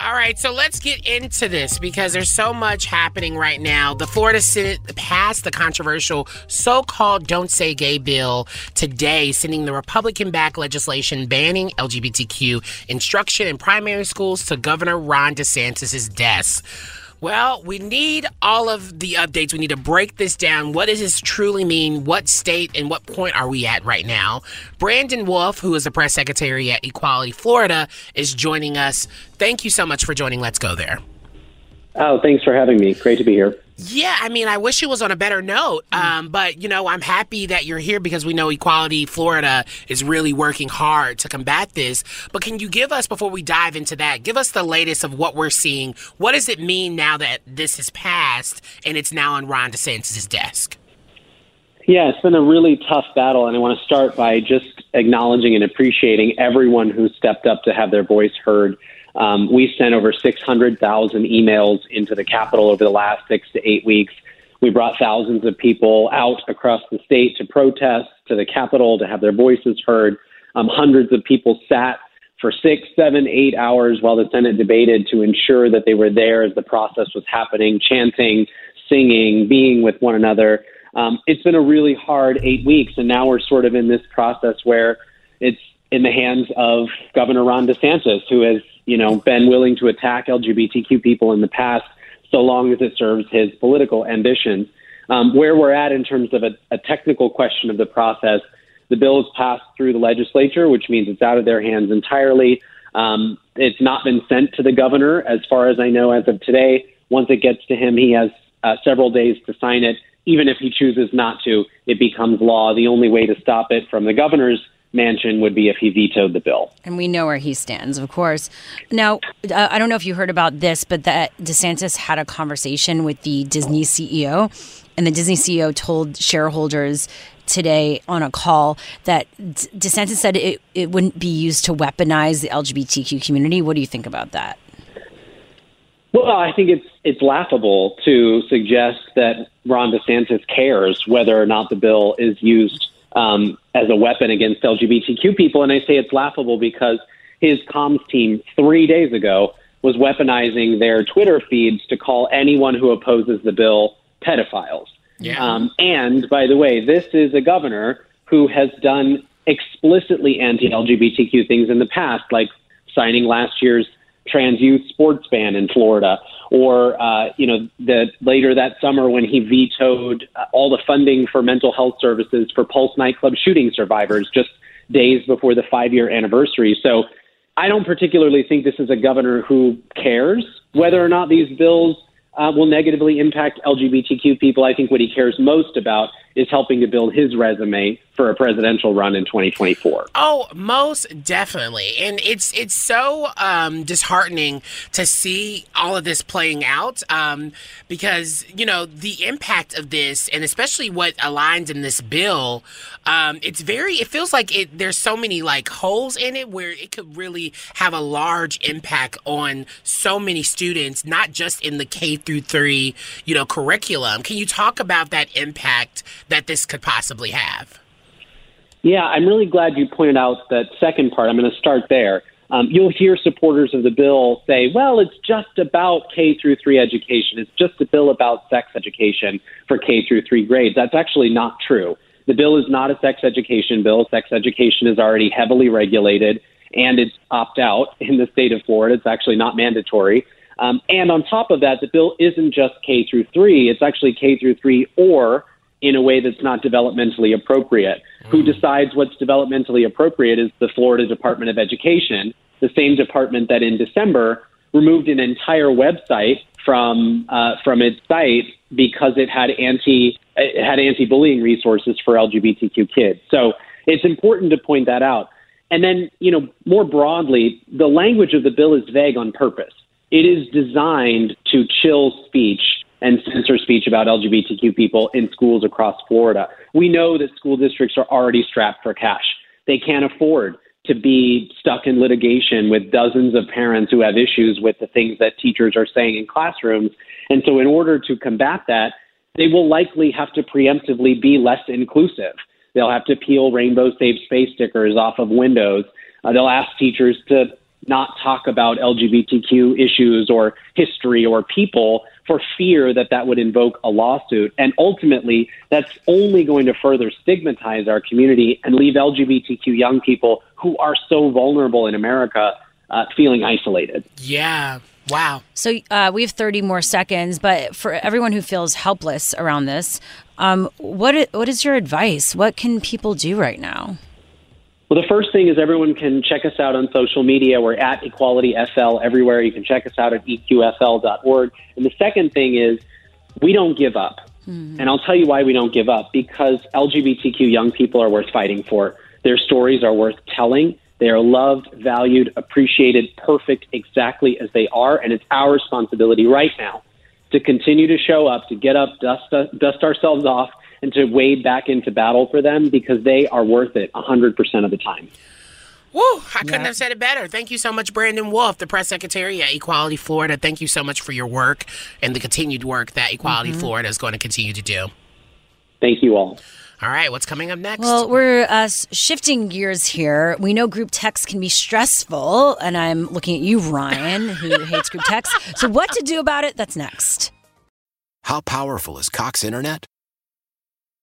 All right, so let's get into this because there's so much happening right now. The Florida Senate passed the controversial so called Don't Say Gay bill today, sending the Republican backed legislation banning LGBTQ instruction in primary schools to Governor Ron DeSantis' desk. Well, we need all of the updates. We need to break this down. What does this truly mean? What state and what point are we at right now? Brandon Wolf, who is the press secretary at Equality Florida, is joining us. Thank you so much for joining Let's Go There. Oh, thanks for having me. Great to be here. Yeah, I mean, I wish it was on a better note. Um, but, you know, I'm happy that you're here because we know Equality Florida is really working hard to combat this. But can you give us, before we dive into that, give us the latest of what we're seeing? What does it mean now that this has passed and it's now on Ron DeSantis' desk? Yeah, it's been a really tough battle, and I want to start by just acknowledging and appreciating everyone who stepped up to have their voice heard. Um, we sent over 600,000 emails into the Capitol over the last six to eight weeks. We brought thousands of people out across the state to protest to the Capitol to have their voices heard. Um, hundreds of people sat for six, seven, eight hours while the Senate debated to ensure that they were there as the process was happening, chanting, singing, being with one another. Um, it's been a really hard eight weeks, and now we're sort of in this process where it's in the hands of Governor Ron DeSantis, who has, you know, been willing to attack LGBTQ people in the past, so long as it serves his political ambitions. Um, where we're at in terms of a, a technical question of the process, the bill is passed through the legislature, which means it's out of their hands entirely. Um, it's not been sent to the governor, as far as I know, as of today. Once it gets to him, he has uh, several days to sign it. Even if he chooses not to, it becomes law. The only way to stop it from the governor's mansion would be if he vetoed the bill. And we know where he stands, of course. Now, uh, I don't know if you heard about this, but that DeSantis had a conversation with the Disney CEO, and the Disney CEO told shareholders today on a call that DeSantis said it, it wouldn't be used to weaponize the LGBTQ community. What do you think about that? Well, I think it's it's laughable to suggest that Ron DeSantis cares whether or not the bill is used um, as a weapon against LGBTQ people, and I say it's laughable because his comms team three days ago was weaponizing their Twitter feeds to call anyone who opposes the bill pedophiles. Yeah. Um, and by the way, this is a governor who has done explicitly anti-LGBTQ things in the past, like signing last year's trans youth sports ban in Florida, or uh, you know, the later that summer when he vetoed uh, all the funding for mental health services for Pulse nightclub shooting survivors just days before the five-year anniversary. So, I don't particularly think this is a governor who cares whether or not these bills uh, will negatively impact LGBTQ people. I think what he cares most about is helping to build his resume for a presidential run in 2024. Oh, most definitely. And it's it's so um, disheartening to see all of this playing out um, because, you know, the impact of this and especially what aligns in this bill, um, it's very, it feels like it. there's so many like holes in it where it could really have a large impact on so many students, not just in the K through three, you know, curriculum. Can you talk about that impact that this could possibly have? Yeah, I'm really glad you pointed out that second part. I'm going to start there. Um, you'll hear supporters of the bill say, well, it's just about K through three education. It's just a bill about sex education for K through three grades. That's actually not true. The bill is not a sex education bill. Sex education is already heavily regulated. and it's opt out in the state of Florida. It's actually not mandatory. Um, and on top of that, the bill isn't just K through three; it's actually K through three or in a way that's not developmentally appropriate. Mm. Who decides what's developmentally appropriate is the Florida Department of Education, the same department that in December removed an entire website from uh, from its site because it had anti it had anti bullying resources for LGBTQ kids. So it's important to point that out. And then, you know, more broadly, the language of the bill is vague on purpose. It is designed to chill speech and censor speech about LGBTQ people in schools across Florida. We know that school districts are already strapped for cash. They can't afford to be stuck in litigation with dozens of parents who have issues with the things that teachers are saying in classrooms. And so, in order to combat that, they will likely have to preemptively be less inclusive. They'll have to peel Rainbow Safe Space stickers off of windows. Uh, they'll ask teachers to not talk about LGBTQ issues or history or people for fear that that would invoke a lawsuit. And ultimately, that's only going to further stigmatize our community and leave LGBTQ young people who are so vulnerable in America uh, feeling isolated. Yeah. Wow. So uh, we have 30 more seconds, but for everyone who feels helpless around this, um, what what is your advice? What can people do right now? Well, the first thing is everyone can check us out on social media. We're at Equality FL everywhere. You can check us out at eqfl.org. And the second thing is we don't give up. Mm-hmm. And I'll tell you why we don't give up because LGBTQ young people are worth fighting for. Their stories are worth telling. They are loved, valued, appreciated, perfect exactly as they are. And it's our responsibility right now to continue to show up, to get up, dust, dust ourselves off, and to wade back into battle for them because they are worth it 100% of the time. Woo, I couldn't yeah. have said it better. Thank you so much, Brandon Wolf, the press secretary at Equality Florida. Thank you so much for your work and the continued work that Equality mm-hmm. Florida is going to continue to do. Thank you all. All right, what's coming up next? Well, we're uh, shifting gears here. We know group text can be stressful, and I'm looking at you, Ryan, who hates group text. So, what to do about it? That's next. How powerful is Cox Internet?